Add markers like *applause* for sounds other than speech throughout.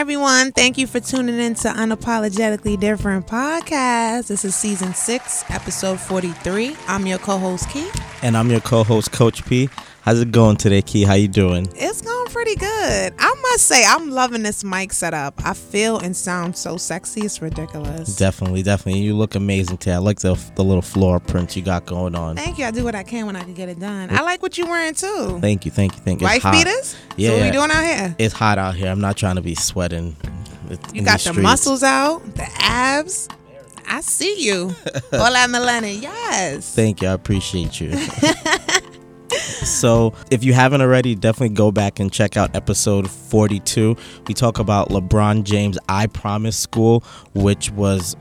Hi, everyone. Thank you for tuning in to Unapologetically Different Podcast. This is season six, episode 43. I'm your co host, Key. And I'm your co-host, Coach P. How's it going today, Key? How you doing? It's going pretty good. I must say, I'm loving this mic setup. I feel and sound so sexy. It's ridiculous. Definitely, definitely. You look amazing today. I like the the little floor print you got going on. Thank you. I do what I can when I can get it done. I like what you're wearing too. Thank you, thank you, thank you. Wife beaters? Yeah, So what we doing out here? It's hot out here. I'm not trying to be sweating. You got the muscles out, the abs. I see you. *laughs* Hola, Melanie. Yes. Thank you. I appreciate you. *laughs* so, if you haven't already, definitely go back and check out episode 42. We talk about LeBron James I Promise School, which was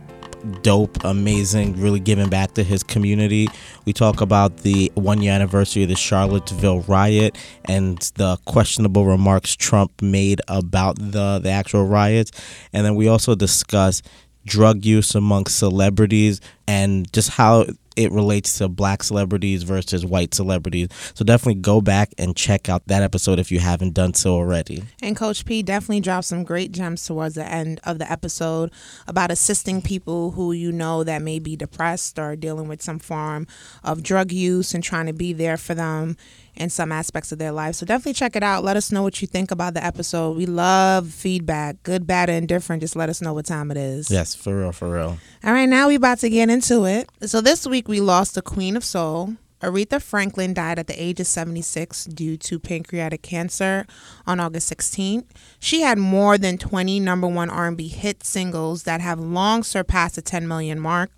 dope, amazing, really giving back to his community. We talk about the one year anniversary of the Charlottesville riot and the questionable remarks Trump made about the, the actual riots. And then we also discuss drug use amongst celebrities and just how it relates to black celebrities versus white celebrities. So definitely go back and check out that episode if you haven't done so already. And Coach P definitely dropped some great gems towards the end of the episode about assisting people who you know that may be depressed or dealing with some form of drug use and trying to be there for them in some aspects of their life. So definitely check it out. Let us know what you think about the episode. We love feedback, good, bad, and different. Just let us know what time it is. Yes, for real, for real. All right, now we about to get into it. So this week we lost the Queen of Soul. Aretha Franklin died at the age of 76 due to pancreatic cancer on August 16th. She had more than 20 number 1 R&B hit singles that have long surpassed the 10 million mark.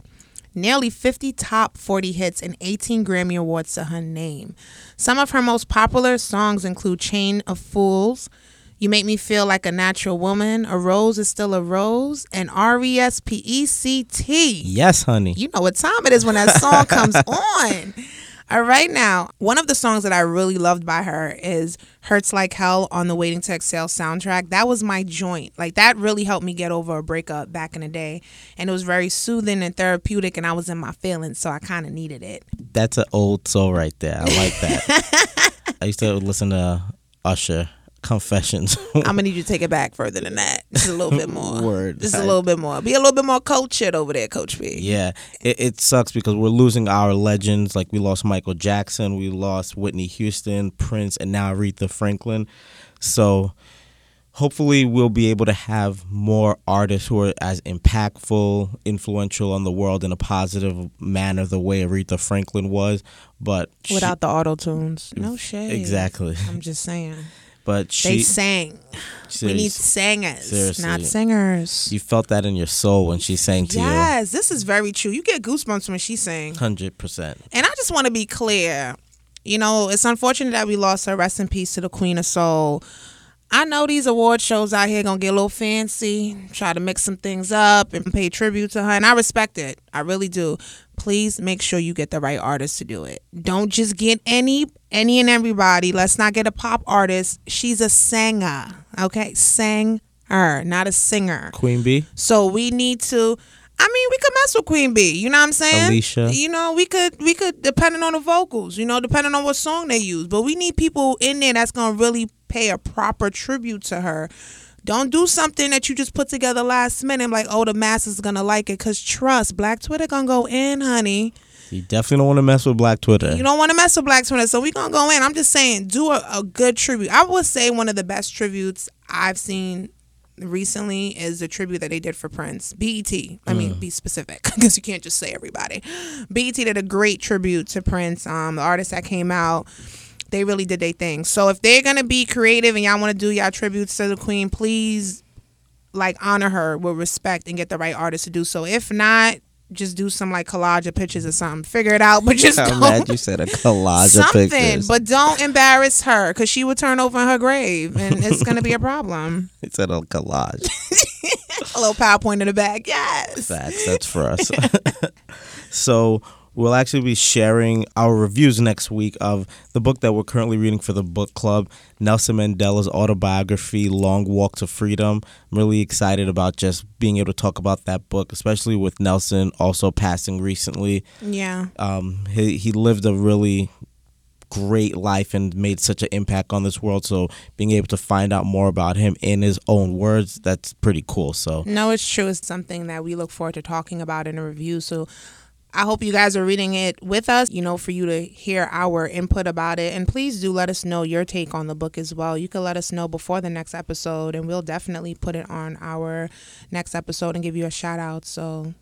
Nearly 50 top 40 hits and 18 Grammy Awards to her name. Some of her most popular songs include Chain of Fools, You Make Me Feel Like a Natural Woman, A Rose is Still a Rose, and R E S P E C T. Yes, honey. You know what time it is when that song comes *laughs* on. All right, now, one of the songs that I really loved by her is Hurts Like Hell on the Waiting to Exhale soundtrack. That was my joint. Like, that really helped me get over a breakup back in the day. And it was very soothing and therapeutic, and I was in my feelings, so I kind of needed it. That's an old soul right there. I like that. *laughs* I used to listen to Usher Confessions. *laughs* I'm gonna need you to take it back further than that. Just a little bit *laughs* more. Word. Just a little bit more. Be a little bit more cultured over there, Coach P. yeah, it, it sucks because we're losing our legends. Like we lost Michael Jackson, we lost Whitney Houston, Prince, and now Aretha Franklin. So hopefully we'll be able to have more artists who are as impactful, influential on the world in a positive manner the way Aretha Franklin was. But she- Without the auto tunes. No shade. exactly. I'm just saying. But They she, sang. We need singers, Seriously. not singers. you felt that in your soul when she sang to you. Yes, this is very true. You get goosebumps when she sang. Hundred percent. And I just want to be clear. You know, it's unfortunate that we lost her. Rest in peace to the Queen of Soul. I know these award shows out here gonna get a little fancy, try to mix some things up and pay tribute to her, and I respect it. I really do. Please make sure you get the right artist to do it. Don't just get any any and everybody. Let's not get a pop artist. She's a singer, okay? Sang her, not a singer. Queen Bee. So we need to. I mean, we could mess with Queen Bee. You know what I'm saying? Alicia. You know, we could we could depending on the vocals. You know, depending on what song they use. But we need people in there that's gonna really pay a proper tribute to her. Don't do something that you just put together last minute, I'm like, oh, the masses is gonna like it. Cause trust, Black Twitter gonna go in, honey. You definitely don't want to mess with Black Twitter. You don't want to mess with Black Twitter, so we gonna go in. I'm just saying, do a, a good tribute. I would say one of the best tributes I've seen recently is the tribute that they did for Prince. BET. I mean, be specific *laughs* because you can't just say everybody. BET did a great tribute to Prince. Um, the artist that came out, they really did their thing. So if they're gonna be creative and y'all want to do y'all tributes to the Queen, please like honor her with respect and get the right artist to do so. If not, just do some like collage of pictures or something. Figure it out, but just I'm glad you said a collage of something, pictures. but don't embarrass her because she would turn over in her grave and it's gonna be a problem. *laughs* It's said a collage. *laughs* A little PowerPoint in the back, yes. Facts. That's for us. *laughs* so we'll actually be sharing our reviews next week of the book that we're currently reading for the book club, Nelson Mandela's autobiography, Long Walk to Freedom. I'm really excited about just being able to talk about that book, especially with Nelson also passing recently. Yeah, Um, he he lived a really great life and made such an impact on this world. So being able to find out more about him in his own words, that's pretty cool. So No, it's true. It's something that we look forward to talking about in a review. So I hope you guys are reading it with us, you know, for you to hear our input about it. And please do let us know your take on the book as well. You can let us know before the next episode, and we'll definitely put it on our next episode and give you a shout out. So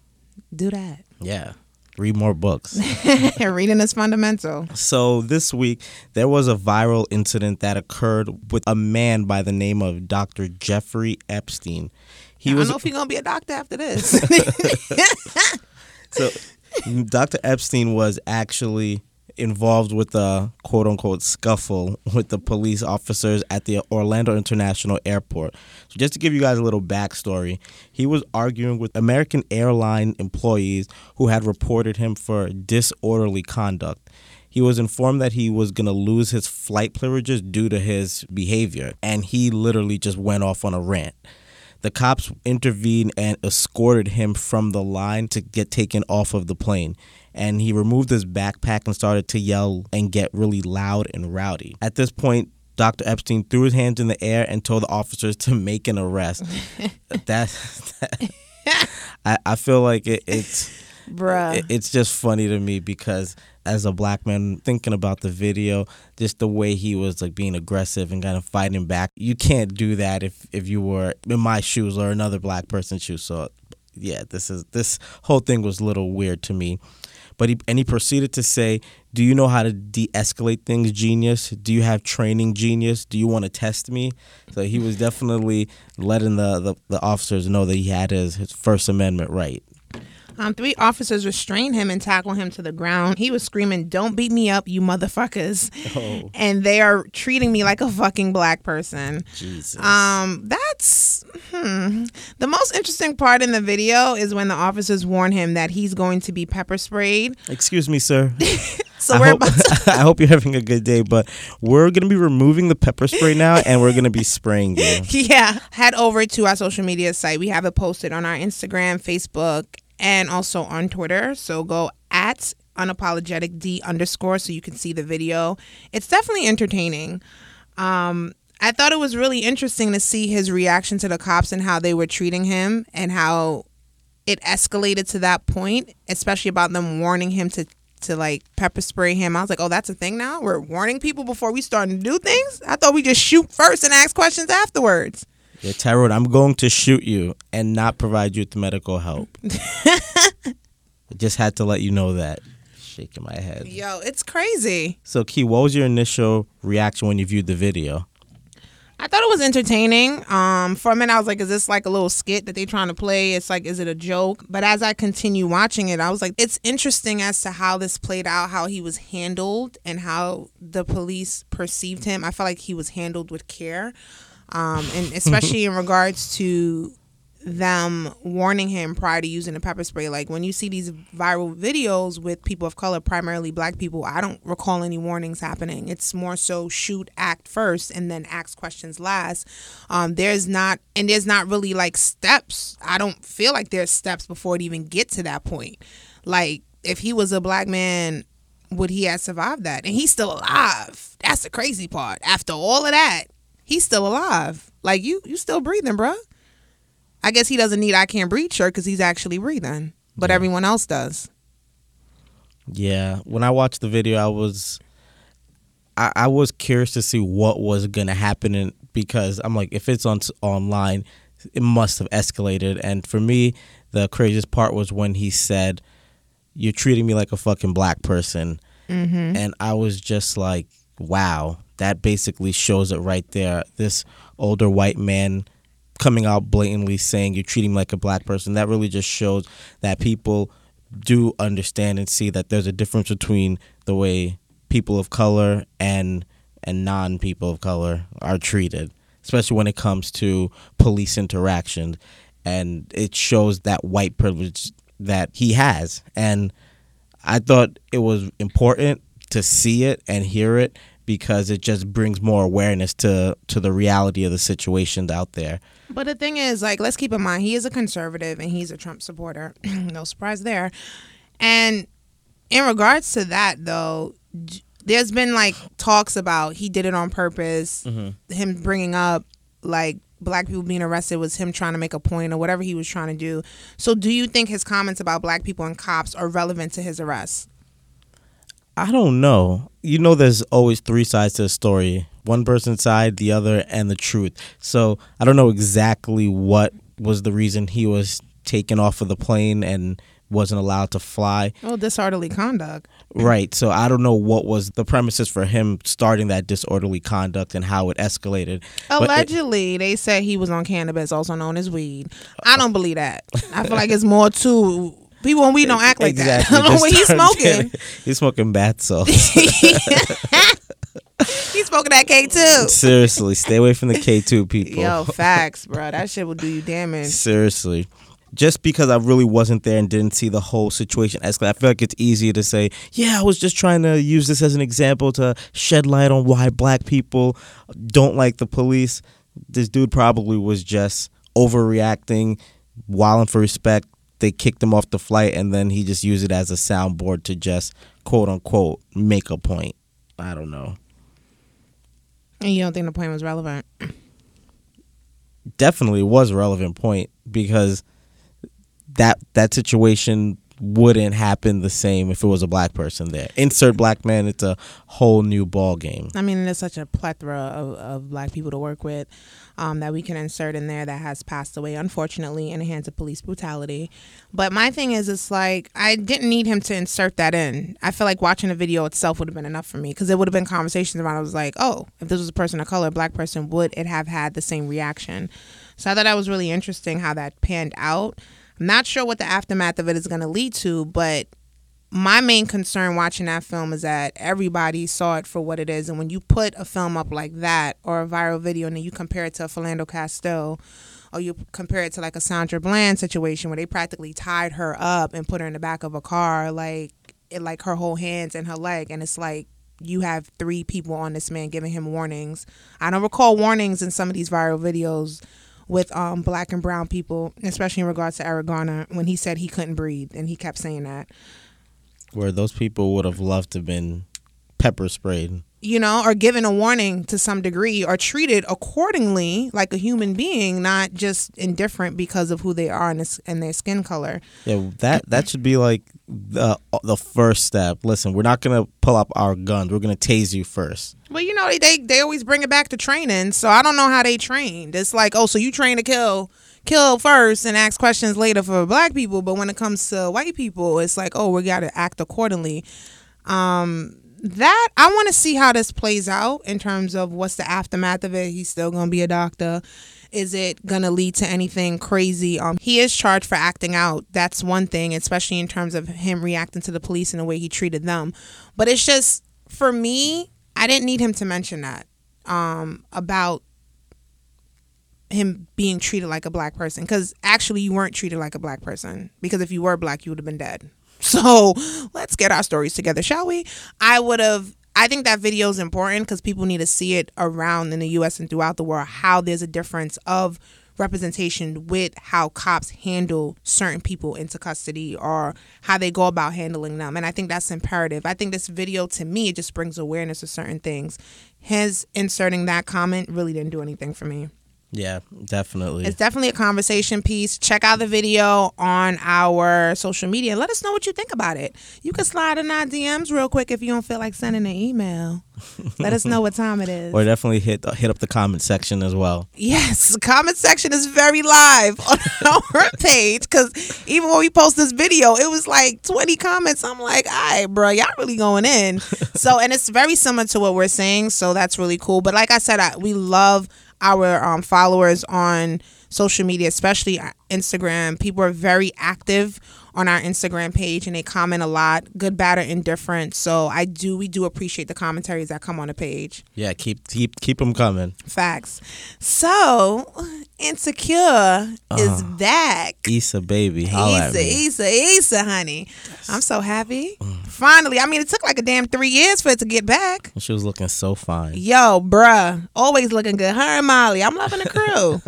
do that. yeah, read more books. *laughs* *laughs* Reading is fundamental. So this week there was a viral incident that occurred with a man by the name of Dr. Jeffrey Epstein. He I don't was know if you're going to be a doctor after this. *laughs* so Dr. Epstein was actually involved with a quote unquote scuffle with the police officers at the Orlando International Airport. So, just to give you guys a little backstory, he was arguing with American airline employees who had reported him for disorderly conduct. He was informed that he was going to lose his flight privileges due to his behavior, and he literally just went off on a rant. The cops intervened and escorted him from the line to get taken off of the plane. And he removed his backpack and started to yell and get really loud and rowdy. At this point, Dr. Epstein threw his hands in the air and told the officers to make an arrest. *laughs* that, that I, I feel like it, it's Bruh. it- it's just funny to me because as a black man thinking about the video just the way he was like being aggressive and kind of fighting back. You can't do that if if you were in my shoes or another black person's shoes. So yeah this is this whole thing was a little weird to me. But he and he proceeded to say do you know how to de-escalate things genius? Do you have training genius? Do you want to test me? So he was definitely letting the, the, the officers know that he had his, his first amendment right Um, three officers restrained him and tackled him to the ground. He was screaming, Don't beat me up, you motherfuckers. Oh. And they are treating me like a fucking black person. jesus Um, that's hmm. the most interesting part in the video is when the officers warn him that he's going to be pepper sprayed. Excuse me, sir. *laughs* So I we're hope, *laughs* I hope you're having a good day, but we're gonna be removing the pepper spray now, and we're gonna be spraying you. *laughs* yeah, head over to our social media site. We have it posted on our Instagram, Facebook, and also on Twitter. So go at unapologetic D underscore so you can see the video. It's definitely entertaining. Um, I thought it was really interesting to see his reaction to the cops and how they were treating him and how it escalated to that point, especially about them warning him to to like pepper spray him. I was like, oh, that's a thing now. We're warning people before we start to do things. I thought we just shoot first and ask questions afterwards. Yeah, Tyrone, I'm going to shoot you and not provide you with medical help. *laughs* I just had to let you know that. Shaking my head. Yo, it's crazy. So, Key, what was your initial reaction when you viewed the video? I thought it was entertaining. Um, for a minute, I was like, "Is this like a little skit that they're trying to play?" It's like, "Is it a joke?" But as I continue watching it, I was like, "It's interesting as to how this played out, how he was handled, and how the police perceived him. I felt like he was handled with care, um, and *laughs* especially in regards to them warning him prior to using the pepper spray. Like when you see these viral videos with people of color, primarily black people, I don't recall any warnings happening. It's more so shoot, act first, and then ask questions last. Um, there's not, and there's not really like steps. I don't feel like there's steps before it even get to that point. Like if he was a black man, would he have survived that? And he's still alive. That's the crazy part. After all of that, he's still alive. Like you, you still breathing, bruh. I guess he doesn't need I can't breathe shirt because he's actually breathing, but everyone else does. Yeah, when I watched the video, I was, I, I was curious to see what was gonna happen, and because I'm like, if it's on online, it must have escalated. And for me, the craziest part was when he said, "You're treating me like a fucking black person," Mm-hmm. and I was just like, "Wow, that basically shows it right there." This older white man coming out blatantly saying you're treating like a black person that really just shows that people do understand and see that there's a difference between the way people of color and and non people of color are treated especially when it comes to police interaction and it shows that white privilege that he has and I thought it was important to see it and hear it because it just brings more awareness to to the reality of the situations out there. But the thing is, like, let's keep in mind, he is a conservative and he's a Trump supporter. *clears throat* no surprise there. And in regards to that, though, there's been like talks about he did it on purpose. Mm-hmm. Him bringing up like black people being arrested was him trying to make a point or whatever he was trying to do. So, do you think his comments about black people and cops are relevant to his arrest? I don't know. You know, there's always three sides to a story one person's side, the other, and the truth. So I don't know exactly what was the reason he was taken off of the plane and wasn't allowed to fly. Oh, disorderly conduct. Right. So I don't know what was the premises for him starting that disorderly conduct and how it escalated. But it- Allegedly, they said he was on cannabis, also known as weed. I don't believe that. I feel like it's more to people on weed don't act like exactly. *laughs* that. When he's smoking, he's smoking bath salts. *laughs* *laughs* he's smoking that K2. Seriously, stay away from the K2 people. Yo, facts, bro. That shit will do you damage. Seriously. Just because I really wasn't there and didn't see the whole situation escalate, I feel like it's easier to say, yeah, I was just trying to use this as an example to shed light on why black people don't like the police. This dude probably was just overreacting, wilding for respect. They kicked him off the flight, and then he just used it as a soundboard to just quote unquote make a point. I don't know. And you don't think the point was relevant? definitely was a relevant point because that that situation wouldn't happen the same if it was a black person there. Insert black man, it's a whole new ball game. I mean, there's such a plethora of, of black people to work with um, that we can insert in there that has passed away, unfortunately, in the hands of police brutality. But my thing is, it's like I didn't need him to insert that in. I feel like watching the video itself would have been enough for me because it would have been conversations around. I was like, oh, if this was a person of color, a black person, would it have had the same reaction? So I thought that was really interesting how that panned out. Not sure what the aftermath of it is going to lead to, but my main concern watching that film is that everybody saw it for what it is. And when you put a film up like that or a viral video and then you compare it to a Philando Castile or you compare it to like a Sandra Bland situation where they practically tied her up and put her in the back of a car, like it like her whole hands and her leg. And it's like you have three people on this man giving him warnings. I don't recall warnings in some of these viral videos with um, black and brown people, especially in regards to Eric Garner, when he said he couldn't breathe and he kept saying that. Where those people would have loved to have been pepper sprayed. you know, or given a warning to some degree, or treated accordingly like a human being, not just indifferent because of who they are and, this, and their skin color. Yeah, that that should be like the the first step. Listen, we're not gonna pull up our guns. We're gonna tase you first. Well, you know, they, they they always bring it back to training, so I don't know how they trained. It's like, oh, so you train to kill, kill first and ask questions later for black people, but when it comes to white people, it's like, oh, we got to act accordingly. Um, that I want to see how this plays out in terms of what's the aftermath of it. He's still gonna be a doctor. Is it gonna lead to anything crazy? Um, he is charged for acting out. That's one thing, especially in terms of him reacting to the police and the way he treated them. But it's just for me, I didn't need him to mention that um, about him being treated like a black person because actually you weren't treated like a black person because if you were black you would have been dead *laughs* so let's get our stories together shall we? I would have i think that video is important because people need to see it around in the us and throughout the world how there's a difference of representation with how cops handle certain people into custody or how they go about handling them and i think that's imperative. I think this video to me it just brings awareness of certain things. His inserting that comment really didn't do anything for me Yeah, definitely. it's definitely a conversation piece. Check out the video on our social media. Let us know what you think about it. You can slide in our DMs real quick if you don't feel like sending an email. Let us know what time it is. or definitely hit hit up the comment section as well. Yes, the comment section is very live *laughs* on our page because even when we post this video, it was like 20 comments. I'm like, all right, bro, y'all really going in. *laughs* so, and it's very similar to what we're saying. So that's really cool. But like I said, I, we love our um, followers on social media, especially Instagram. People are very active on our Instagram page and they comment a lot, good, bad, or indifferent. So I do, we do appreciate the commentaries that come on the page. Yeah, keep keep keep them coming. Facts. So, Insecure is back. Issa baby, holla Issa. Issa, Issa, honey. I'm so happy. Finally. I mean, it took like a damn three years for it to get back. She was looking so fine. Yo, bruh. Always looking good. Her and Molly. I'm loving the crew.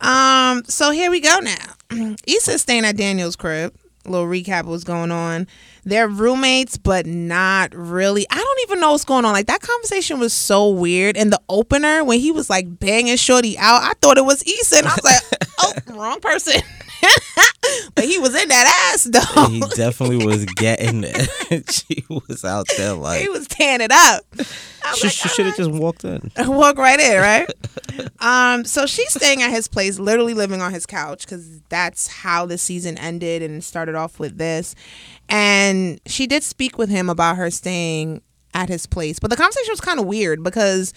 *laughs* um, so here we go now. *clears throat* Issa's staying at Daniel's crib. Little recap what's going on. They're roommates, but not really. I don't even know what's going on. Like that conversation was so weird. And the opener, when he was like banging Shorty out, I thought it was Issa. And I was like, *laughs* oh, wrong person. *laughs* but he was in that ass though. He definitely was getting it. *laughs* she was out there like he was tearing it up. She, like, she should have just walked in. *laughs* walk right in, right? um, so she's staying at his place, literally living on his couch because that's how the season ended and started off with this. And she did speak with him about her staying at his place, but the conversation was kind of weird because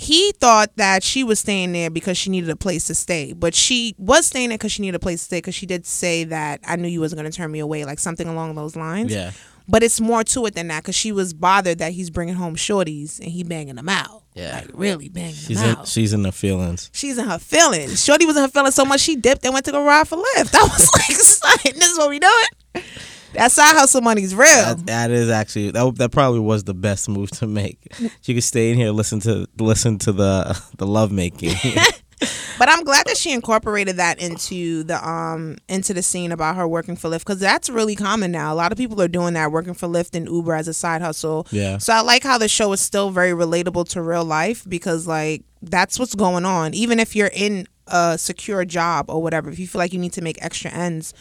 he thought that she was staying there because she needed a place to stay, but she was staying there because she needed a place to stay because she did say that I knew you wasn't going to turn me away, like something along those lines. Yeah. But it's more to it than that because she was bothered that he's bringing home shorties and he banging them out. Yeah. Like really banging She's them in out. she's in the feelings. She's in her feelings. Shorty was in her feelings so much she dipped and went to go ride for Lyft. *laughs* I was like, *laughs* son, this is what we doing. That side hustle money's real. That, that is actually that, that probably was the best move to make. She could stay in here listen to listen to the the lovemaking. *laughs* But I'm glad that she incorporated that into the um into the scene about her working for Lyft because that's really common now. A lot of people are doing that, working for Lyft and Uber as a side hustle. Yeah. So I like how the show is still very relatable to real life because like that's what's going on. Even if you're in a secure job or whatever, if you feel like you need to make extra ends.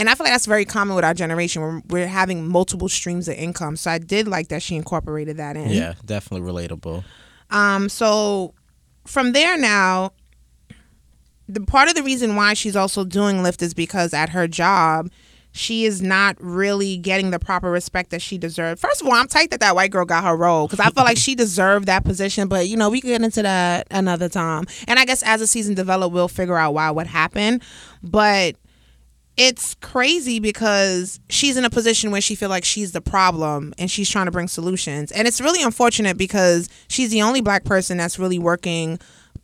And I feel like that's very common with our generation. We're, we're having multiple streams of income. So I did like that she incorporated that in. yeah, definitely relatable. Um, so from there now, the part of the reason why she's also doing Lyft is because at her job, she is not really getting the proper respect that she deserved. First of all, I'm tight that that white girl got her role because I feel like she deserved that position. But you know, we can get into that another time. And I guess as the season develop, we'll figure out why what happened. But it's crazy because she's in a position where she feel like she's the problem and she's trying to bring solutions. And it's really unfortunate because she's the only black person that's really working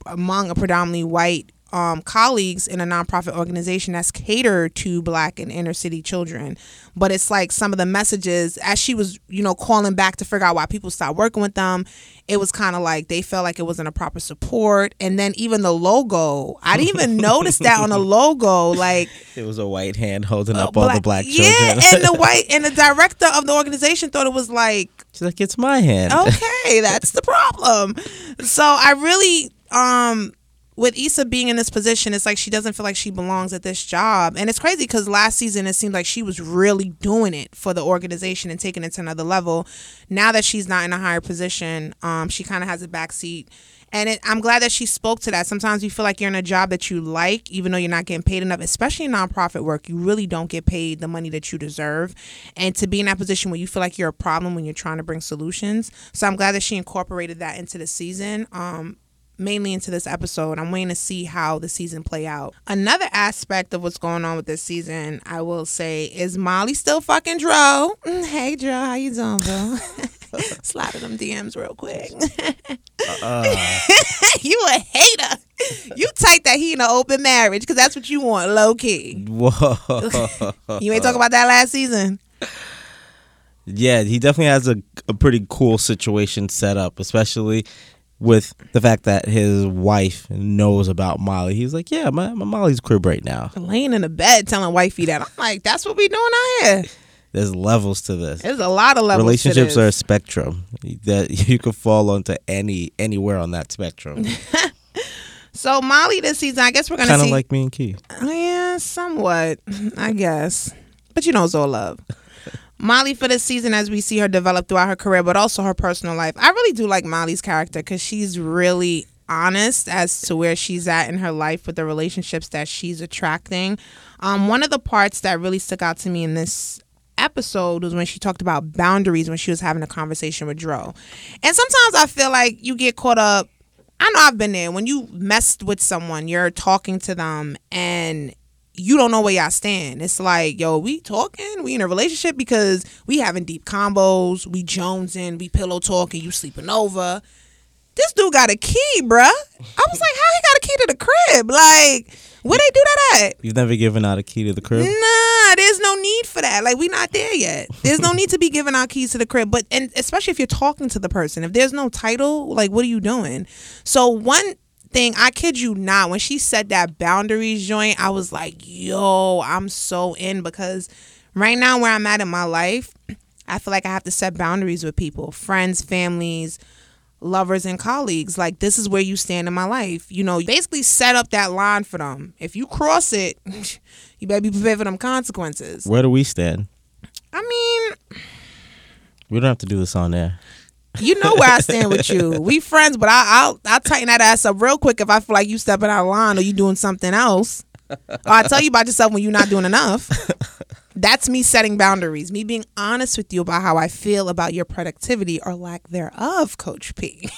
among a predominantly white um, colleagues in a nonprofit organization that's catered to black and inner city children but it's like some of the messages as she was you know calling back to figure out why people stopped working with them it was kind of like they felt like it wasn't a proper support and then even the logo i didn't even *laughs* notice that on the logo like It was a white hand holding up all the Black- black yeah, children. and the *laughs* white and the director of the organization thought it was like, She's like, it's my hand. okay, that's the problem. So I really, um, with Issa being in this position, it's like she doesn't feel like she belongs at this job, and it's crazy because last season it seemed like she was really doing it for the organization and taking it to another level. Now that she's not in a higher position, um, she kind of has a backseat. And it, I'm glad that she spoke to that. Sometimes you feel like you're in a job that you like, even though you're not getting paid enough, especially in nonprofit work. You really don't get paid the money that you deserve. And to be in that position where you feel like you're a problem when you're trying to bring solutions. So I'm glad that she incorporated that into the season. Um, mainly into this episode. I'm waiting to see how the season play out. Another aspect of what's going on with this season, I will say, is Molly still fucking Dro. *laughs* Hey Dro, how you doing, bro? *laughs* Slide them DMs real quick. Uh, *laughs* you a hater. You tight that he in an open marriage because that's what you want, low key. whoa. You ain't talk about that last season. yeah, he definitely has a, a pretty cool situation set up, especially with the fact that his wife knows about Molly. He's like, yeah, my, my Molly's crib right now. Laying in the bed telling wifey that. I'm like, that's what we doing out here. There's levels to this. There's a lot of levels. to Relationships are a spectrum that *laughs* you could fall onto any anywhere on that spectrum. *laughs* So Molly this season, I guess we're gonna kind of see. like me and Key. yeah, somewhat, I guess. But you know, it's all love. Molly for this season, as we see her develop throughout her career, but also her personal life. I really do like Molly's character because she's really honest as to where she's at in her life with the relationships that she's attracting. Um, one of the parts that really stuck out to me in this episode was when she talked about boundaries when she was having a conversation with Dro. And sometimes I feel like you get caught up. I know I've been there. When you messed with someone, you're talking to them and you don't know where y'all stand. It's like, yo, we talking, we in a relationship because we having deep combos, we jonesing, we pillow talking, you sleeping over. This dude got a key, bruh. I was like, how he got a key to the crib? Like, where they do that at? You've never given out a key to the crib? Nah, there's no need for that. Like we not there yet. There's no *laughs* need to be giving out keys to the crib. But and especially if you're talking to the person, if there's no title, like what are you doing? So one thing, I kid you not, when she said that boundaries joint, I was like, yo, I'm so in because right now where I'm at in my life, I feel like I have to set boundaries with people, friends, families, lovers and colleagues. Like this is where you stand in my life. You know, basically set up that line for them. If you cross it, *laughs* you better be prepared for them consequences. Where do we stand? I mean, We don't have to do this on air. You know where I stand with you. We *laughs* friends, but I, I'll I'll tighten that ass up real quick if I feel like you stepping out of line or you doing something else. Or I tell you about yourself when you're not doing enough. *laughs* That's me setting boundaries, me being honest with you about how I feel about your productivity or lack thereof, Coach P.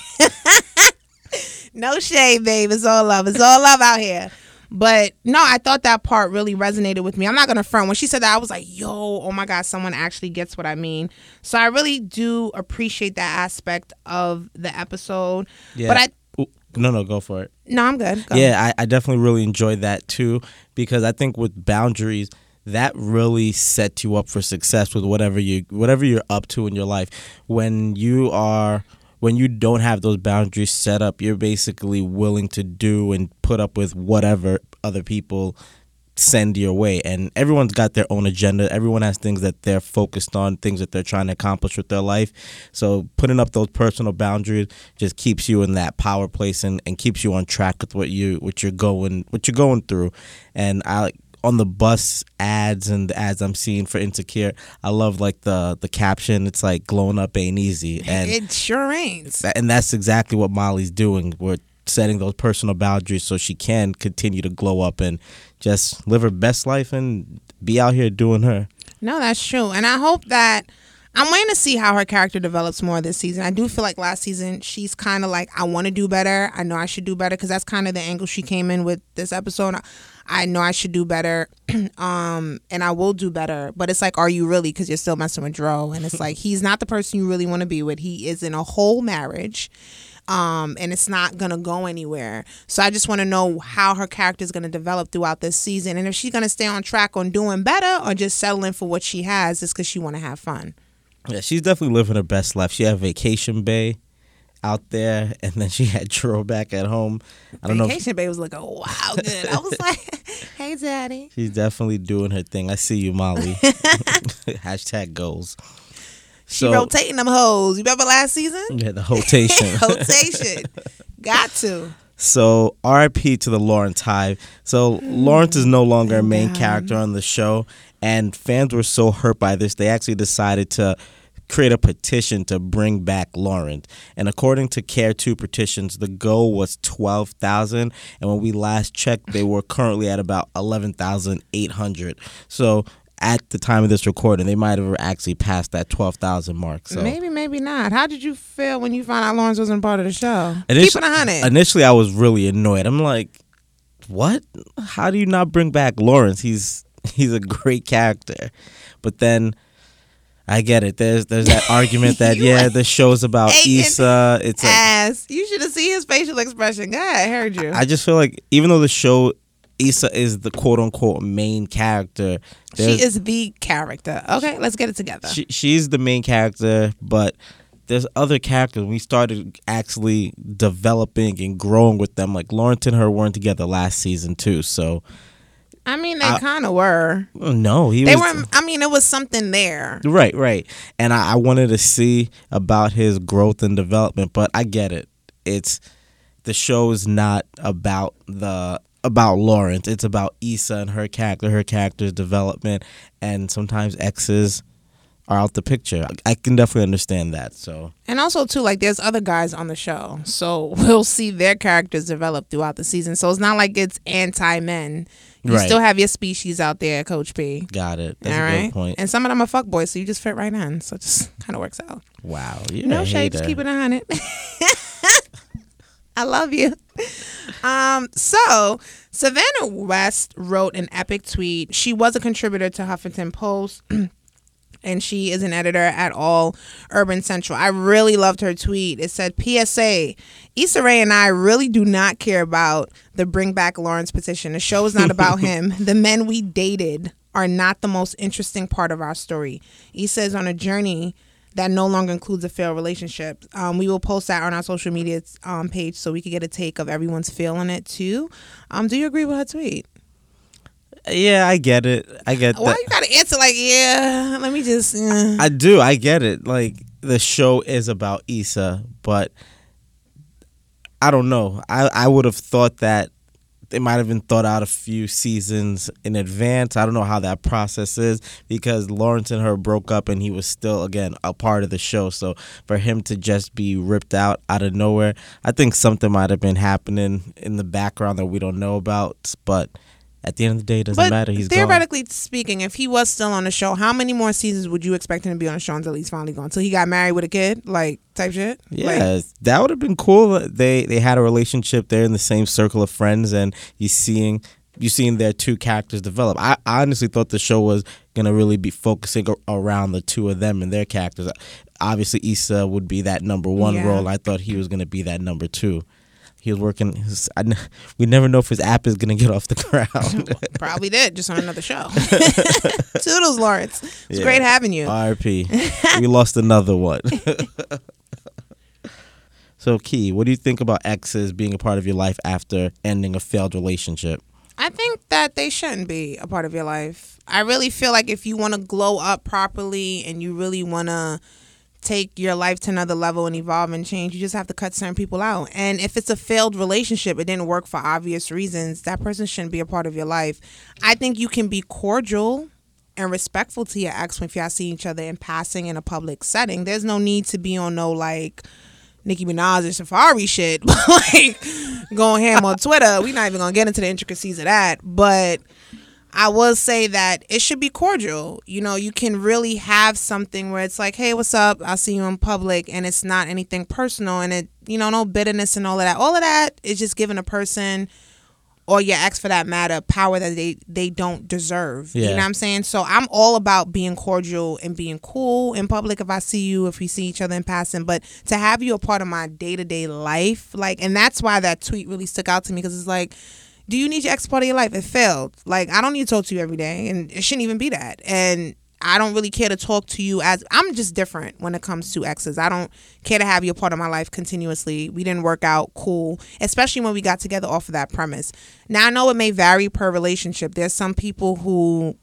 *laughs* no shade, babe. It's all love. It's all love out here. But no, I thought that part really resonated with me. I'm not gonna front. When she said that, I was like, yo, oh my God, someone actually gets what I mean. So I really do appreciate that aspect of the episode. Yeah. But I no, no, go for it. no, I'm good. Go. Yeah, I, I definitely really enjoyed that too because I think with boundaries, that really sets you up for success with whatever you whatever you're up to in your life. When you are when you don't have those boundaries set up, you're basically willing to do and put up with whatever other people send your way. And everyone's got their own agenda. Everyone has things that they're focused on things that they're trying to accomplish with their life. So putting up those personal boundaries just keeps you in that power place and, and keeps you on track with what you what you're going what you're going through. And i on the bus ads and the ads i'm seeing for insecure i love like the the caption it's like glowing up ain't easy *laughs* and it sure ain't. And that's exactly what Molly's doing. We're setting those personal boundaries so she can continue to glow up and just live her best life and be out here doing her. No, that's true. And I hope that I'm waiting to see how her character develops more this season. I do feel like last season she's kind of like I want to do better. I know I should do better because that's kind of the angle she came in with this episode. I know I should do better, *clears throat* um, and I will do better. But it's like, are you really? Because you're still messing with Dro, and it's like he's not the person you really want to be with. He is in a whole marriage. Um, and it's not gonna go anywhere. So I just want to know how her character is gonna develop throughout this season, and if she's gonna stay on track on doing better, or just settling for what she has, just because she want to have fun. Yeah, she's definitely living her best life. She had Vacation Bay out there, *laughs* and then she had Dro back at home. I don't know. If, Vacation Bay was looking wow good. I was like, *laughs* hey, daddy. *laughs* she's definitely doing her thing. I see you, Molly. Hashtag goals. She rotating them hoes. You remember last season? yeah, the rotation. Rotation. Got to. So RIP to the Lawrence Hive. So mm, Lawrence is no longer a main character on the show, and fans were so hurt by this they actually decided to create a petition to bring back Lawrence. And according to Care2 petitions, the goal was twelve thousand, and when we last checked, they were currently at about eleven thousand eight hundred. So. At the time of this recording, they might have actually passed that twelve thousand mark. So Maybe, maybe not. How did you feel when you found out Lawrence wasn't part of the show? Initi- Keep it a hundred. Initially, I was really annoyed. I'm like, what? How do you not bring back Lawrence? He's he's a great character. But then I get it. There's there's that *laughs* argument that yeah, the show's about Issa. It's like Ass. You should have seen his facial expression. God, I heard you. I just feel like even though the show Issa is the quote unquote main character, she is the character. Okay, let's get it together. she, she's the main character, but there's other characters. We started actually developing and growing with them. Like Lawrence and her weren't together last season too. So I mean, they kind of were. no, he They was were. I mean, it was something there. right, right. And I, I wanted to see about his growth and development, but I get it. It's the show is not about the about Lawrence. It's about Issa and her character, her character's development, and sometimes exes are out the picture. I can definitely understand that. So And also too, like there's other guys on the show, so *laughs* we'll see their characters develop throughout the season. So it's not like it's anti men. You Right. still have your species out there, Coach P. got it. That's All a right, good point. and some of them are fuckboys, so you just fit right in. So it just *laughs* kind of works out. Wow, no shade, just keep it a hundred. *laughs* I love you. Um, so Savannah West wrote an epic tweet. She was a contributor to Huffington Post. *clears throat* And she is an editor at All Urban Central. I really loved her tweet. It said, PSA, Issa Rae and I really do not care about the Bring Back Lawrence petition. The show is not about *laughs* him. The men we dated are not the most interesting part of our story. Issa is on a journey that no longer includes a failed relationship. Um, we will post that on our social media um, page so we can get a take of everyone's feeling it too. Um, do you agree with her tweet? Yeah, I get it. I get Why that. you gotta answer like yeah? Let me just. uh. I do. I get it. Like the show is about Issa, but I don't know. I I would have thought that they might have been thought out a few seasons in advance. I don't know how that process is because Lawrence and her broke up and he was still again a part of the show. So for him to just be ripped out out of nowhere, I think something might have been happening in the background that we don't know about, but at the end of the day, it doesn't But matter. He's gone. theoretically speaking, if he was still on the show, how many more seasons would you expect him to be on the show until he's finally gone? Until he got married with a kid, like type shit. Like, Yeah, that would have been cool. They they had a relationship. They're in the same circle of friends, and you seeing you seeing their two characters develop. I, I honestly thought the show was gonna really be focusing around the two of them and their characters. Obviously, Issa would be that number one Yeah. role. I thought he was gonna be that number two. He was working. His, I, we never know if his app is gonna get off the *laughs* ground. *laughs* probably did just on another show. *laughs* Toodles, Lawrence. It's Yeah. great having you. R.I.P. we lost another one. so, Key, what do you think about exes being a part of your life after ending a failed relationship? I think that they shouldn't be a part of your life. I really feel like if you want to glow up properly and you really want to take your life to another level and evolve and change, you just have to cut certain people out. And if it's a failed relationship, it didn't work for obvious reasons, that person shouldn't be a part of your life. I think you can be cordial and respectful to your ex when if y'all see each other in passing in a public setting. There's no need to be on no like Nicki Minaj or Safaree shit, *laughs* like going ham on Twitter. We're not even gonna get into the intricacies of that, but I will say that it should be cordial. You know, you can really have something where it's like, hey, what's up? I'll see you in public, and it's not anything personal, and it, you know, no bitterness and all of that. All of that is just giving a person or your ex for that matter power that they they don't deserve yeah. you know what i'm saying so i'm all about being cordial and being cool in public if i see you if we see each other in passing but to have you a part of my day-to-day life like and that's why that tweet really stuck out to me because it's like do you need your ex part of your life it failed like i don't need to talk to you every day and it shouldn't even be that and I don't really care to talk to you as I'm just different when it comes to exes. I don't care to have you a part of my life continuously. We didn't work out cool, especially when we got together off of that premise. Now I know it may vary per relationship. There's some people who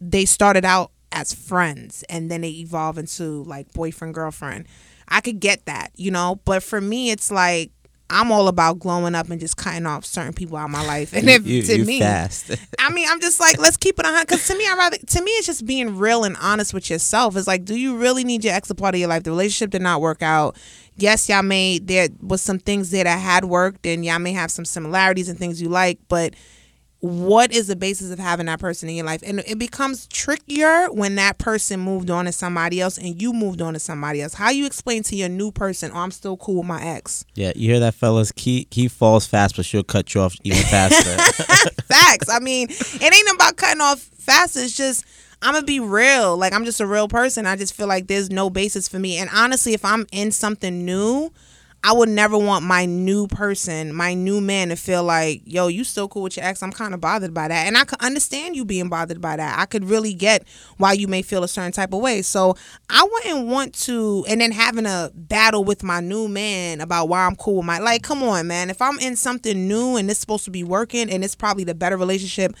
they started out as friends and then they evolve into like boyfriend girlfriend. I could get that, you know, but for me it's like I'm all about glowing up and just cutting off certain people out of my life. And if you, to you me fast. I mean, I'm just like, let's keep it on because to me, I rather to me, it's just being real and honest with yourself. It's like, do you really need your ex a part of your life? The relationship did not work out. Yes, y'all may there was some things there that had worked, and y'all may have some similarities and things you like, but what is the basis of having that person in your life? And it becomes trickier when that person moved on to somebody else and you moved on to somebody else. How you explain to your new person, oh, I'm still cool with my ex? yeah, you hear that, fellas? Key, he falls fast, but she'll cut you off even faster. *laughs* Facts. I mean, it ain't about cutting off fast. It's just I'm gonna be real. Like I'm just a real person. I just feel like there's no basis for me. And honestly, if I'm in something new, I would never want my new person, my new man, to feel like, yo, you still cool with your ex. I'm kind of bothered by that, and I could understand you being bothered by that. I could really get why you may feel a certain type of way. So I wouldn't want to, and then having a battle with my new man about why I'm cool with my like. Come on, man. If I'm in something new and it's supposed to be working, and it's probably the better relationship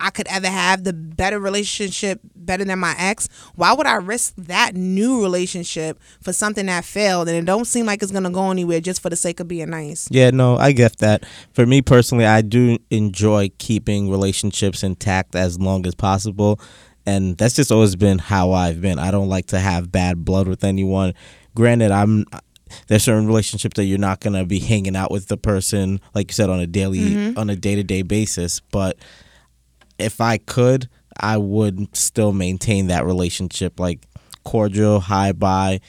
I could ever have, the better relationship, better than my ex, why would I risk that new relationship for something that failed and it don't seem like it's gonna go anywhere just for the sake of being nice? yeah, no, I get that. For me personally, I do enjoy keeping relationships intact as long as possible. And that's just always been how I've been. I don't like to have bad blood with anyone. Granted, I'm there's certain relationships that you're not gonna be hanging out with the person, like you said, on a daily mm-hmm. on a day to day basis. But if I could, I would still maintain that relationship, like cordial, hi bye.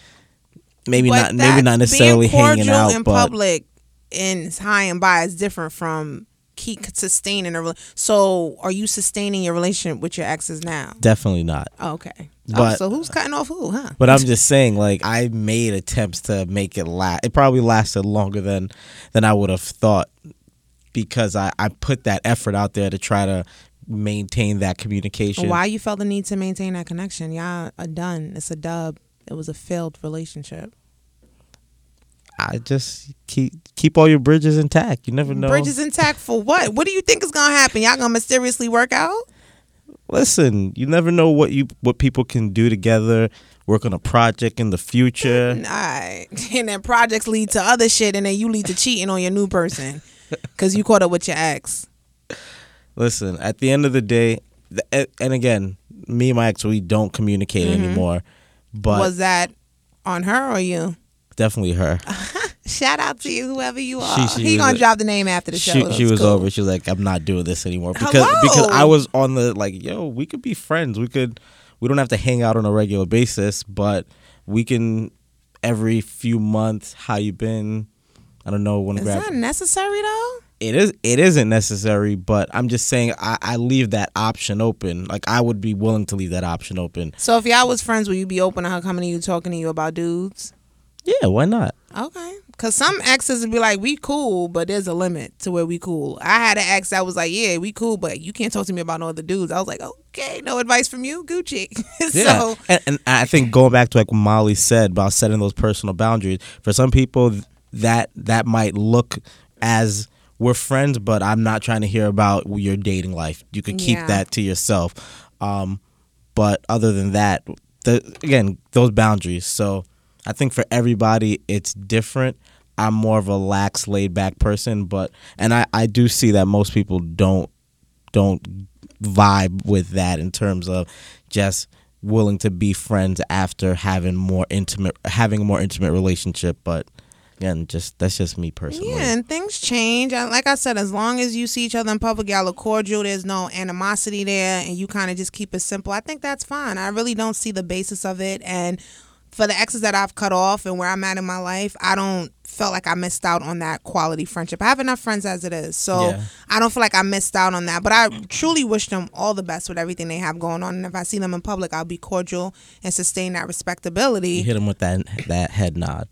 Maybe But not, maybe not necessarily being cordial hanging out, in but public and hi and bye is different from keep sustaining a so are you sustaining your relationship with your exes now definitely not. oh, okay Oh, But- so who's cutting off who huh But I'm just saying, like I made attempts to make it last. It probably lasted longer than than I would have thought because I I put that effort out there to try to maintain that communication. why you felt the need to maintain that connection y'all are done it's a dub it was a failed relationship. I just keep keep all your bridges intact. You never know. Bridges intact for what? What do you think is gonna happen? Y'all gonna mysteriously work out? Listen, you never know what you what people can do together. Work on a project in the future. Alright. *laughs* And then projects lead to other shit and then you lead to cheating on your new person. *laughs* Cause you caught up with your ex. Listen, at the end of the day, th- and again, me and my ex we don't communicate anymore. But Mm-hmm. Was that on her or you? definitely her. *laughs* Shout out to you, whoever you are. She- she he gonna a- drop the name after the show. she, she was cool. over. She was like, "I'm not doing this anymore." Because Hello? because I was on the like, yo, we could be friends. We could, we don't have to hang out on a regular basis, but we can every few months. How you been? I don't know. Want to Is grab? that necessary though? It is. It isn't necessary, but I'm just saying I, I leave that option open. Like I would be willing to leave that option open. So if y'all was friends, would you be open to her coming to you talking to you about dudes? Yeah, why not? Okay. Cause some exes would be like, we cool, but there's a limit to where we cool. I had an ex that was like, yeah, we cool, but you can't talk to me about no other dudes. I was like, okay, no advice from you, Gucci. *laughs* Yeah, so and, and I think going back to like what Molly said about setting those personal boundaries for some people that that might look as we're friends, but I'm not trying to hear about your dating life. You could keep Yeah. that to yourself. Um, but other than that, the, again, those boundaries. So I think for everybody, it's different. I'm more of a lax, laid back person, but and I, I do see that most people don't don't vibe with that in terms of just willing to be friends after having more intimate having a more intimate relationship but again just that's just me personally Yeah, and things change. I- Like I said, as long as you see each other in public, y'all are cordial. There's no animosity there, and you kind of just keep it simple. I think that's fine. I really don't see the basis of it. And for the exes that I've cut off and where I'm at in my life, I don't feel like I missed out on that quality friendship. I have enough friends as it is, so Yeah. I don't feel like I missed out on that. But I truly wish them all the best with everything they have going on. And if I see them in public, I'll be cordial and sustain that respectability. you hit them with that that head nod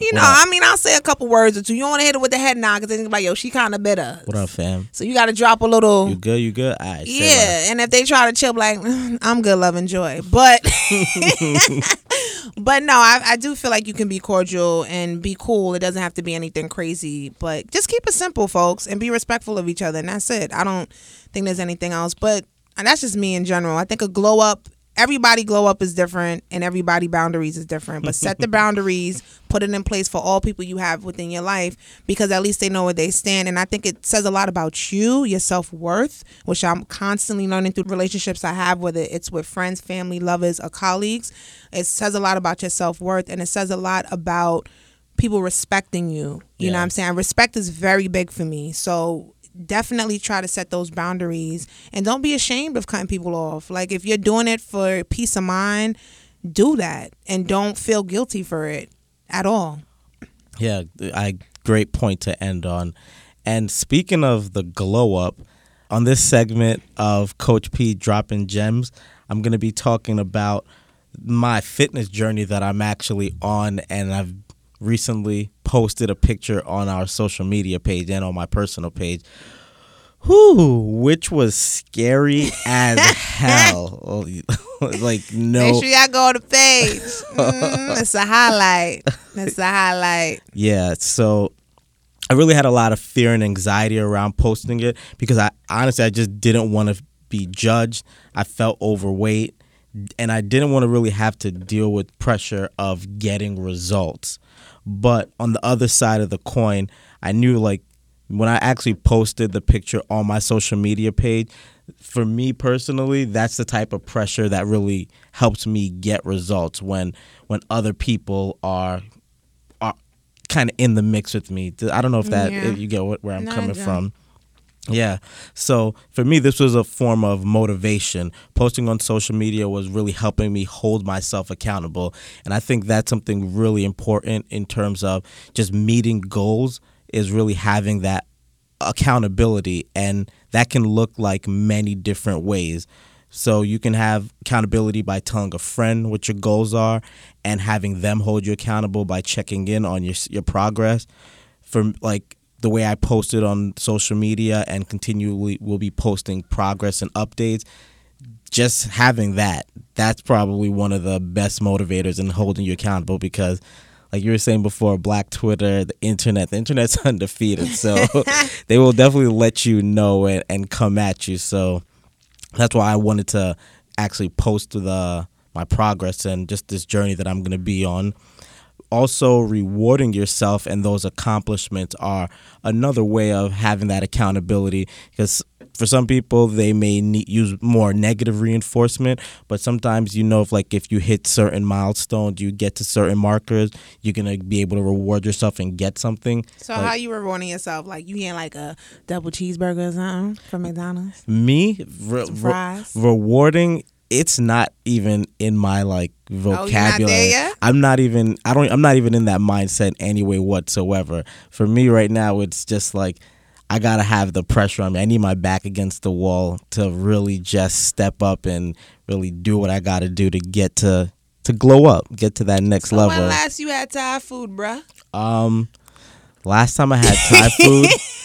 You know? I mean, I'll say a couple words or two. You don't want to hit it with the head nod because then like, yo, she kind of better. what up fam So you got to drop a little. you good you good all right yeah, and if they try to chill, like "Mm, *laughs* I'm good, love, and joy. But, *laughs* *laughs* but no, I, I do feel like you can be cordial and be cool. It doesn't have to be anything crazy, but just keep it simple, folks, and be respectful of each other. And that's it. I don't think there's anything else. But and that's just me in general. I think a glow up. Everybody glow up is different, and everybody boundaries is different. But set the *laughs* boundaries, put it in place for all people you have within your life, because at least they know where they stand. And I think it says a lot about you, your self worth, which I'm constantly learning through relationships I have, whether it's with friends, family, lovers, or colleagues. It says a lot about your self worth, and it says a lot about people respecting you. You know what I'm saying? Respect is very big for me. So definitely try to set those boundaries and don't be ashamed of cutting people off. Like if you're doing it for peace of mind, do that and don't feel guilty for it at all. Yeah, I great point to end on. And speaking of the glow up, on this segment of Coach P dropping gems, I'm going to be talking about my fitness journey that I'm actually on and I've recently posted a picture on our social media page and on my personal page. Whew, which was scary as *laughs* hell. *laughs* like no Make sure y'all go to the page. Mm, it's a highlight. It's a highlight. Yeah, so I really had a lot of fear and anxiety around posting it because I honestly I just didn't want to be judged. I felt overweight and I didn't want to really have to deal with pressure of getting results. But on the other side of the coin, I knew like when I actually posted the picture on my social media page, for me personally, that's the type of pressure that really helps me get results when when other people are are kind of in the mix with me. I don't know if that Yeah. if you get where I'm No, coming from. Yeah. So for me, this was a form of motivation. Posting on social media was really helping me hold myself accountable. And I think that's something really important in terms of just meeting goals, is really having that accountability. And that can look like many different ways. So you can have accountability by telling a friend what your goals are and having them hold you accountable by checking in on your your progress. For like the way I posted on social media and continually will be posting progress and updates, just having that, that's probably one of the best motivators in holding you accountable because like you were saying before, Black Twitter, the internet, the internet's *laughs* undefeated. So *laughs* they will definitely let you know and, and come at you. So that's why I wanted to actually post the my progress and just this journey that I'm going to be on. Also, rewarding yourself and those accomplishments are another way of having that accountability because for some people they may need, use more negative reinforcement but sometimes you know if like if you hit certain milestones you get to certain markers you're gonna be able to reward yourself and get something So Like, how you rewarding yourself? Like you getting like a double cheeseburger or something from McDonald's? me re- re- rewarding it's not even in my like vocabulary Oh, yet? i'm not even i don't i'm not even in that mindset anyway whatsoever for me right now it's just like i gotta have the pressure on me i need my back against the wall to really just step up and really do what i gotta do to get to to glow up get to that next So level when last you had Thai food, bruh? um, last time I had Thai food, *laughs*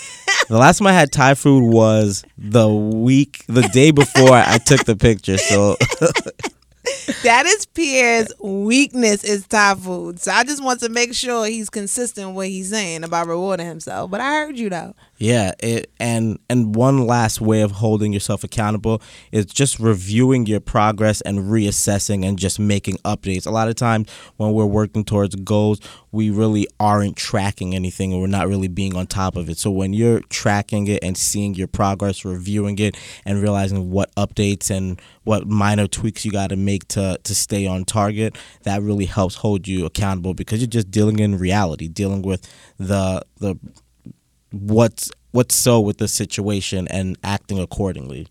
the last time I had Thai food was the week, the day before I took the picture. So *laughs* That is Pierre's weakness is Thai food. So I just want to make sure he's consistent with what he's saying about rewarding himself. But I heard you though. Yeah, it and and one last way of holding yourself accountable is just reviewing your progress and reassessing and just making updates. A lot of times when we're working towards goals, we really aren't tracking anything and we're not really being on top of it. So when you're tracking it and seeing your progress, reviewing it and realizing what updates and what minor tweaks you got to make to to stay on target, that really helps hold you accountable because you're just dealing in reality, dealing with the the what's what's so with the situation and acting accordingly.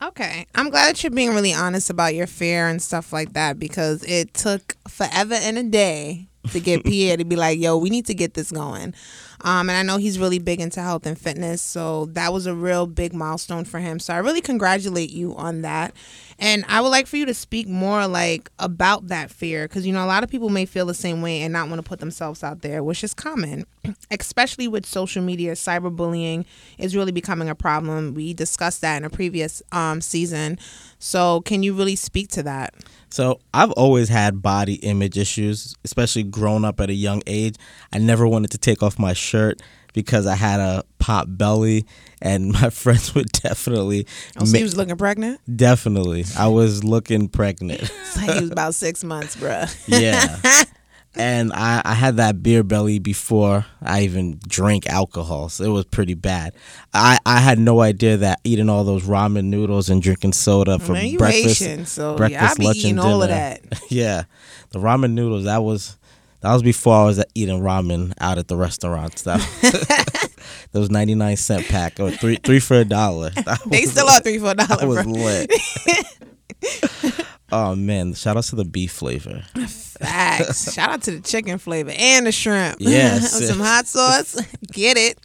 Okay. I'm glad that you're being really honest about your fear and stuff like that because it took forever and a day to get *laughs* Pierre to be like, yo, we need to get this going. Um, and I know he's really big into health and fitness. So that was a real big milestone for him. So I really congratulate you on that. And I would like for you to speak more like about that fear because, you know, a lot of people may feel the same way and not want to put themselves out there, which is common, *clears throat* especially with social media. Cyberbullying is really becoming a problem. We discussed that in a previous um, season. So can you really speak to that? So I've always had body image issues, especially grown up at a young age. I never wanted to take off my shirt because I had a pop belly, and my *laughs* friends would definitely, Oh, so ma- was looking pregnant? definitely, I was looking pregnant. *laughs* Like he was about six months, bruh. yeah. *laughs* And I, I had that beer belly before I even drank alcohol, so it was pretty bad. I, I had no idea that eating all those ramen noodles and drinking soda for Man, breakfast, Haitian, so breakfast, yeah, lunch, eating and all of dinner. that. yeah, the ramen noodles that was that was before I was eating ramen out at the restaurants. That *laughs* those ninety nine cent pack or three three for a dollar. *laughs* They was- still are three for a *laughs* that dollar, was lit. oh man! Shout out to the beef flavor. Facts. Shout out to the chicken flavor and the shrimp. Yes. With some hot sauce. Get it.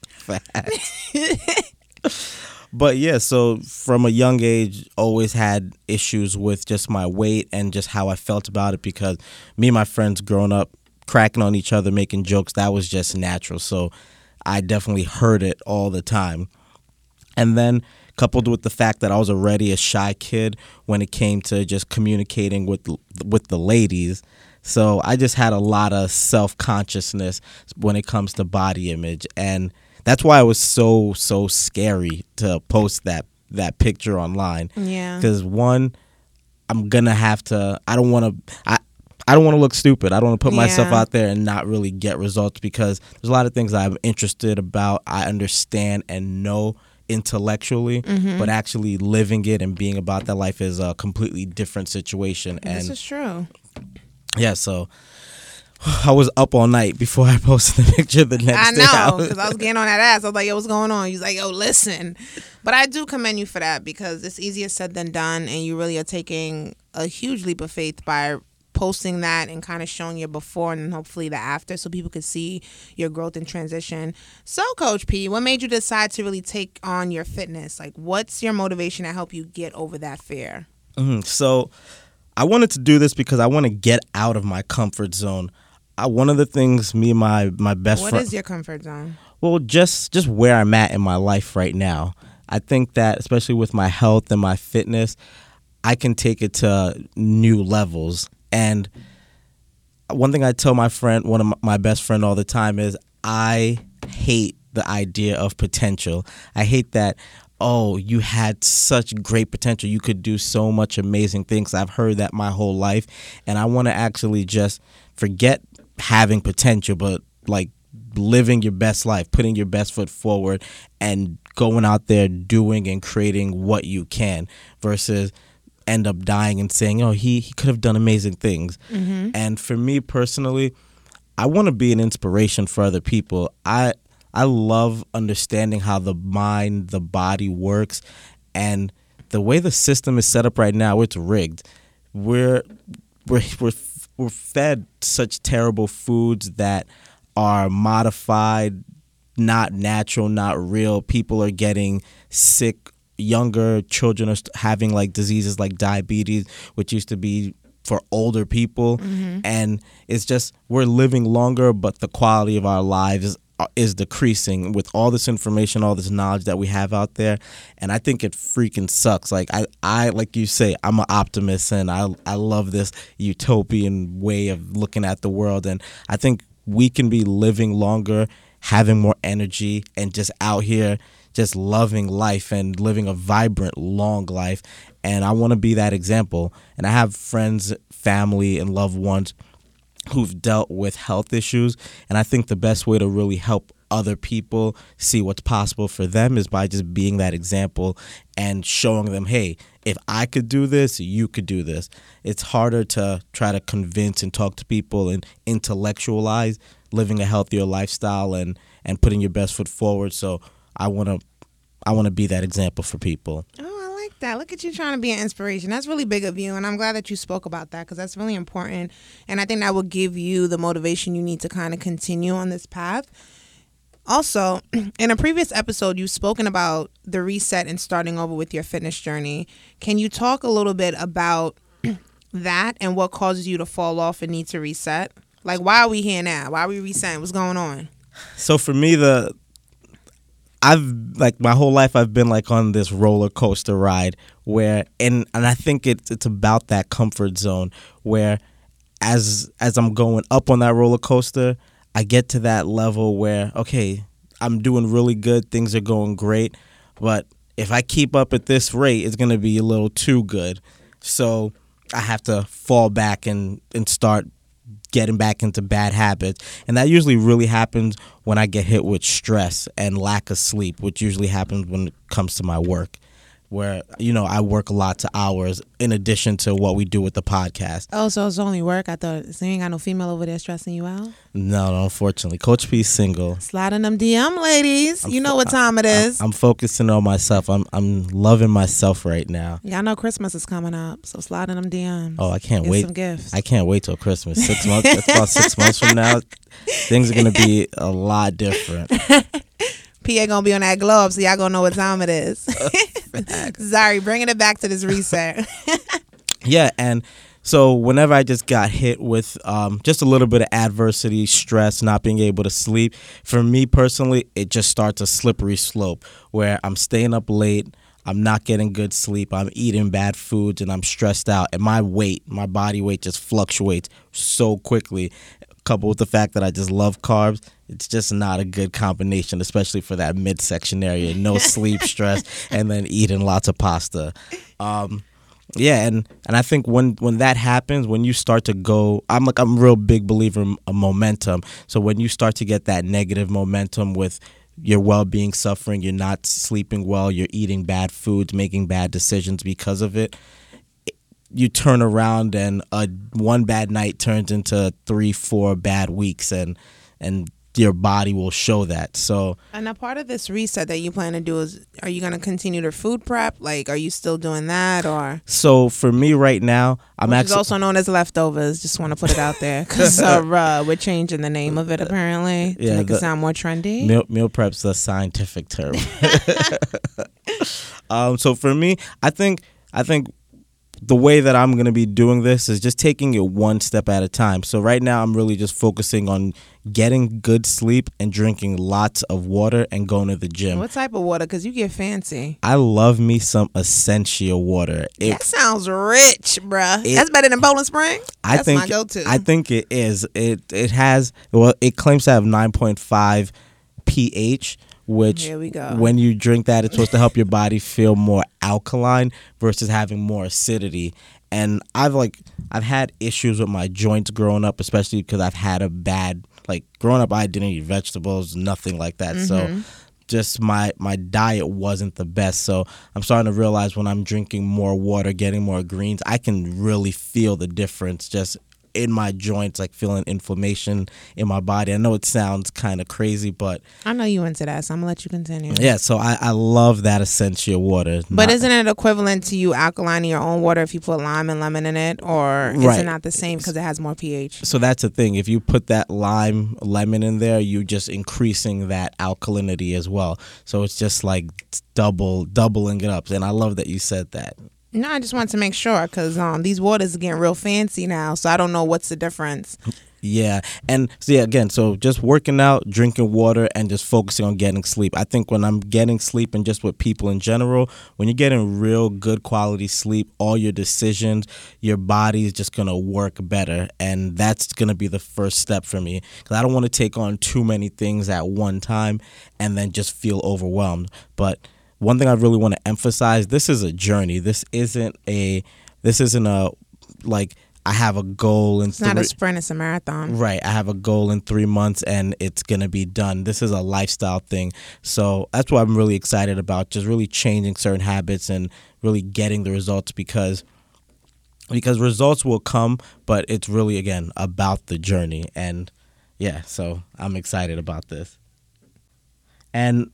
But yeah, so from a young age, always had issues with just my weight and just how I felt about it because me and my friends growing up cracking on each other, making jokes, that was just natural. So I definitely heard it all the time. And then coupled with the fact that I was already a shy kid when it came to just communicating with with the ladies. So I just had a lot of self-consciousness when it comes to body image and that's why it was so so scary to post that that picture online Yeah. because one i'm gonna have to i don't want to i I don't want to look stupid. I don't want to put myself out there and not really get results because there's a lot of things I'm interested about. I understand and know intellectually, Mm-hmm. but actually living it and being about that life is a completely different situation. This And is true. yeah, so I was up all night before I *laughs* posted the picture the next I day. know, was- because I was getting on that ass. I was like, yo, what's going on? He's like, yo, listen. But I do commend you for that because it's easier said than done. And you really are taking a huge leap of faith by posting that and kind of showing your before and then hopefully the after so people could see your growth and transition. So, Coach P, what made you decide to really take on your fitness? Like, what's your motivation to help you get over that fear? Mhm. So I wanted to do this because I want to get out of my comfort zone. I, one of the things me and my my best What friend is your comfort zone? well just just where I'm at in my life right now. I think that especially with my health and my fitness, I can take it to new levels. And one thing I tell my friend, one of my best friend all the time is I hate the idea of potential. I hate that oh, you had such great potential. You could do so much amazing things. I've heard that my whole life and I want to actually just forget having potential but like living your best life, putting your best foot forward and going out there doing and creating what you can versus end up dying and saying, "Oh, he he could have done amazing things." Mm-hmm. And for me personally, I want to be an inspiration for other people. I I love understanding how the mind, the body works, and the way the system is set up right now. It's rigged. We're we're we're we're fed such terrible foods that are modified, not natural, not real. People are getting sick younger children are having like diseases like diabetes, which used to be for older people, mm-hmm. and it's just we're living longer, but the quality of our lives uh, is decreasing with all this information, all this knowledge that we have out there, and I think it freaking sucks. Like I, I like you say, I'm an optimist, and I, I love this utopian way of looking at the world, and I think we can be living longer, having more energy, and just out here just loving life and living a vibrant, long life. And I want to be that example. And I have friends, family, and loved ones who've dealt with health issues. And I think the best way to really help other people see what's possible for them is by just being that example and showing them, hey, if I could do this, you could do this. It's harder to try to convince and talk to people and intellectualize living a healthier lifestyle and, and putting your best foot forward. So I want to I want to be that example for people. Oh, I like that. Look at you trying to be an inspiration. That's really big of you, and I'm glad that you spoke about that because that's really important. And I think that will give you the motivation you need to kind of continue on this path. Also, *clears throat* in a previous episode, you've spoken about the reset and starting over with your fitness journey. Can you talk a little bit about *clears throat* that and what causes you to fall off and need to reset? Like, why are we here now? Why are we resetting? What's going on? So for me, the I've like my whole life I've been like on this roller coaster ride where and and I think it's it's about that comfort zone where as as I'm going up on that roller coaster, I get to that level where okay, I'm doing really good, things are going great, but if I keep up at this rate, it's going to be a little too good. So I have to fall back and and start getting back into bad habits. And that usually really happens when I get hit with stress and lack of sleep, which usually happens when it comes to my work where you know I work a lot to hours in addition to what we do with the podcast. Oh, so it's only work? I thought so you ain't got no female over there stressing you out. No, no unfortunately, Coach P's single. Sliding them DM ladies. I'm you know fo- what time it is. I'm, I'm, focusing on myself. I'm I'm loving myself right now. Yeah, I know Christmas is coming up, so sliding them DMs. Oh, I can't wait. Some gifts. I can't wait till Christmas. Six months. That's about six months from now. *laughs* Things are gonna be a lot different. *laughs* PA gonna be on that glove, so y'all gonna know what time it is. *laughs* Sorry, *laughs* bringing it back to this reset. *laughs* yeah, and so whenever I just got hit with um, just a little bit of adversity, stress, not being able to sleep, for me personally, it just starts a slippery slope where I'm staying up late. I'm not getting good sleep. I'm eating bad foods and I'm stressed out. And my weight, my body weight just fluctuates so quickly coupled with the fact that I just love carbs, it's just not a good combination, especially for that midsection area. No *laughs* sleep, stress, and then eating lots of pasta. Um, yeah, and and I think when when that happens, when you start to go, I'm like I'm a real big believer in momentum. So when you start to get that negative momentum with your well-being suffering, you're not sleeping well, you're eating bad foods, making bad decisions because of it you turn around and a one bad night turns into three, four bad weeks, and and your body will show that. So, and a part of this reset that you plan to do is, are you going to continue to food prep? Like, are you still doing that, or? So for me right now, I'm actually also known as leftovers. Just want to put it out there because uh, *laughs* we're changing the name of it apparently to yeah, make it sound more trendy. Meal, meal prep's a scientific term. *laughs* *laughs* um, so for me, I think I think the way that I'm going to be doing this is just taking it one step at a time. So right now I'm really just focusing on getting good sleep and drinking lots of water and going to the gym. What type of water? Because you get fancy. I love me some Essentia water. It, that sounds rich, bruh. It- That's better than Poland Spring. I That's think my go-to. I think it is. It it has well. It claims to have nine point five pH, which Here we go. when you drink that, it's supposed to help your body feel more alkaline versus having more acidity. And I've like I've had issues with my joints growing up, especially because I've had a bad like growing up. I didn't eat vegetables, nothing like that. Mm-hmm. So just my my diet wasn't the best so i'm starting to realize when i'm drinking more water getting more greens i can really feel the difference just in my joints like feeling inflammation in my body i know it sounds kind of crazy but I know you into that, so I'm gonna let you continue. yeah so i, I love that Essentia water But Not- isn't it equivalent to you alkalining your own water if you put lime and lemon in it, or is Right. it not the same because it has more pH? so that's the thing if you put that lime lemon in there you're just increasing that alkalinity as well so it's just like double doubling it up and i love that you said that No, I just want to make sure because um, these waters are getting real fancy now, so I don't know what's the difference. Yeah, and so yeah, again, so just working out, drinking water, and just focusing on getting sleep. I think when I'm getting sleep, and just with people in general, when you're getting real good quality sleep, all your decisions, your body is just gonna work better, and that's gonna be the first step for me because I don't want to take on too many things at one time and then just feel overwhelmed. But one thing I really want to emphasize: this is a journey. This isn't a, this isn't a, like I have a goal and It's not a sprint; it's a marathon. Right. I have a goal in three months and it's going to be done. This is a lifestyle thing. So that's what I'm really excited about, just really changing certain habits and really getting the results because because results will come, but it's really again about the journey and yeah, so I'm excited about this. And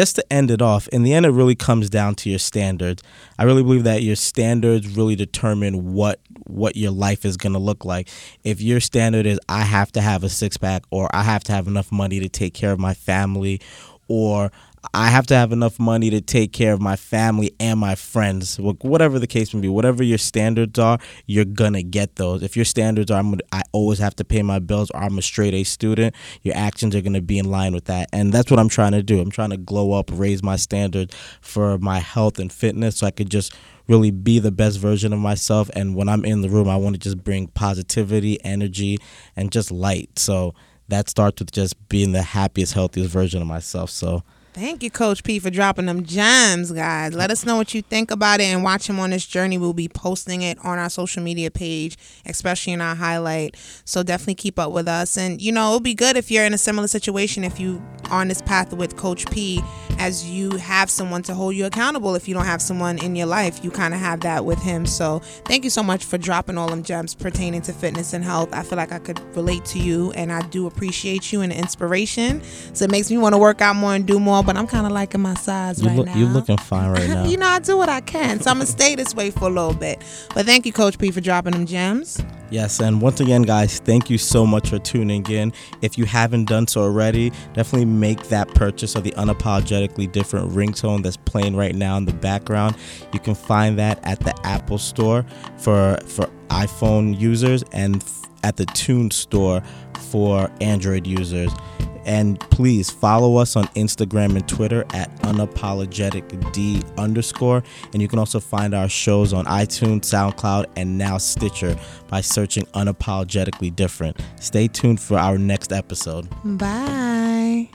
just to end it off, in the end, it really comes down to your standards. I really believe that your standards really determine what what your life is going to look like. If your standard is I have to have a six pack, or I have to have enough money to take care of my family, or I have to have enough money to take care of my family and my friends. Whatever the case may be, whatever your standards are, you're gonna get those. If your standards are, I always have to pay my bills, or I'm a straight A student, your actions are gonna be in line with that. And that's what I'm trying to do. I'm trying to glow up, raise my standards for my health and fitness, so I could just really be the best version of myself. And when I'm in the room, I want to just bring positivity, energy, and just light. So that starts with just being the happiest, healthiest version of myself. So. Thank you, Coach P, for dropping them gems, guys. Let us know what you think about it and watch him on this journey. We'll be posting it on our social media page, especially in our highlight. So definitely keep up with us. And, you know, it'll be good if you're in a similar situation, if you are on this path with Coach P, as you have someone to hold you accountable. If you don't have someone in your life, you kind of have that with him. So thank you so much for dropping all them gems pertaining to fitness and health. I feel like I could relate to you, and I do appreciate you and the inspiration. So it makes me want to work out more and do more, but I'm kind of liking my size You right look, now. you're looking fine right *laughs* now. you know, I do what I can. So I'm going to stay this way for a little bit. But thank you, Coach P, for dropping them gems. Yes, and once again, guys, thank you so much for tuning in. If you haven't done so already, definitely make that purchase of the unapologetically different ringtone that's playing right now in the background. You can find that at the Apple Store for for iPhone users and at the Tune Store for Android users. And please follow us on Instagram and Twitter at unapologeticd underscore. And you can also find our shows on iTunes, SoundCloud, and now Stitcher by searching Unapologetically Different. Stay tuned for our next episode. Bye.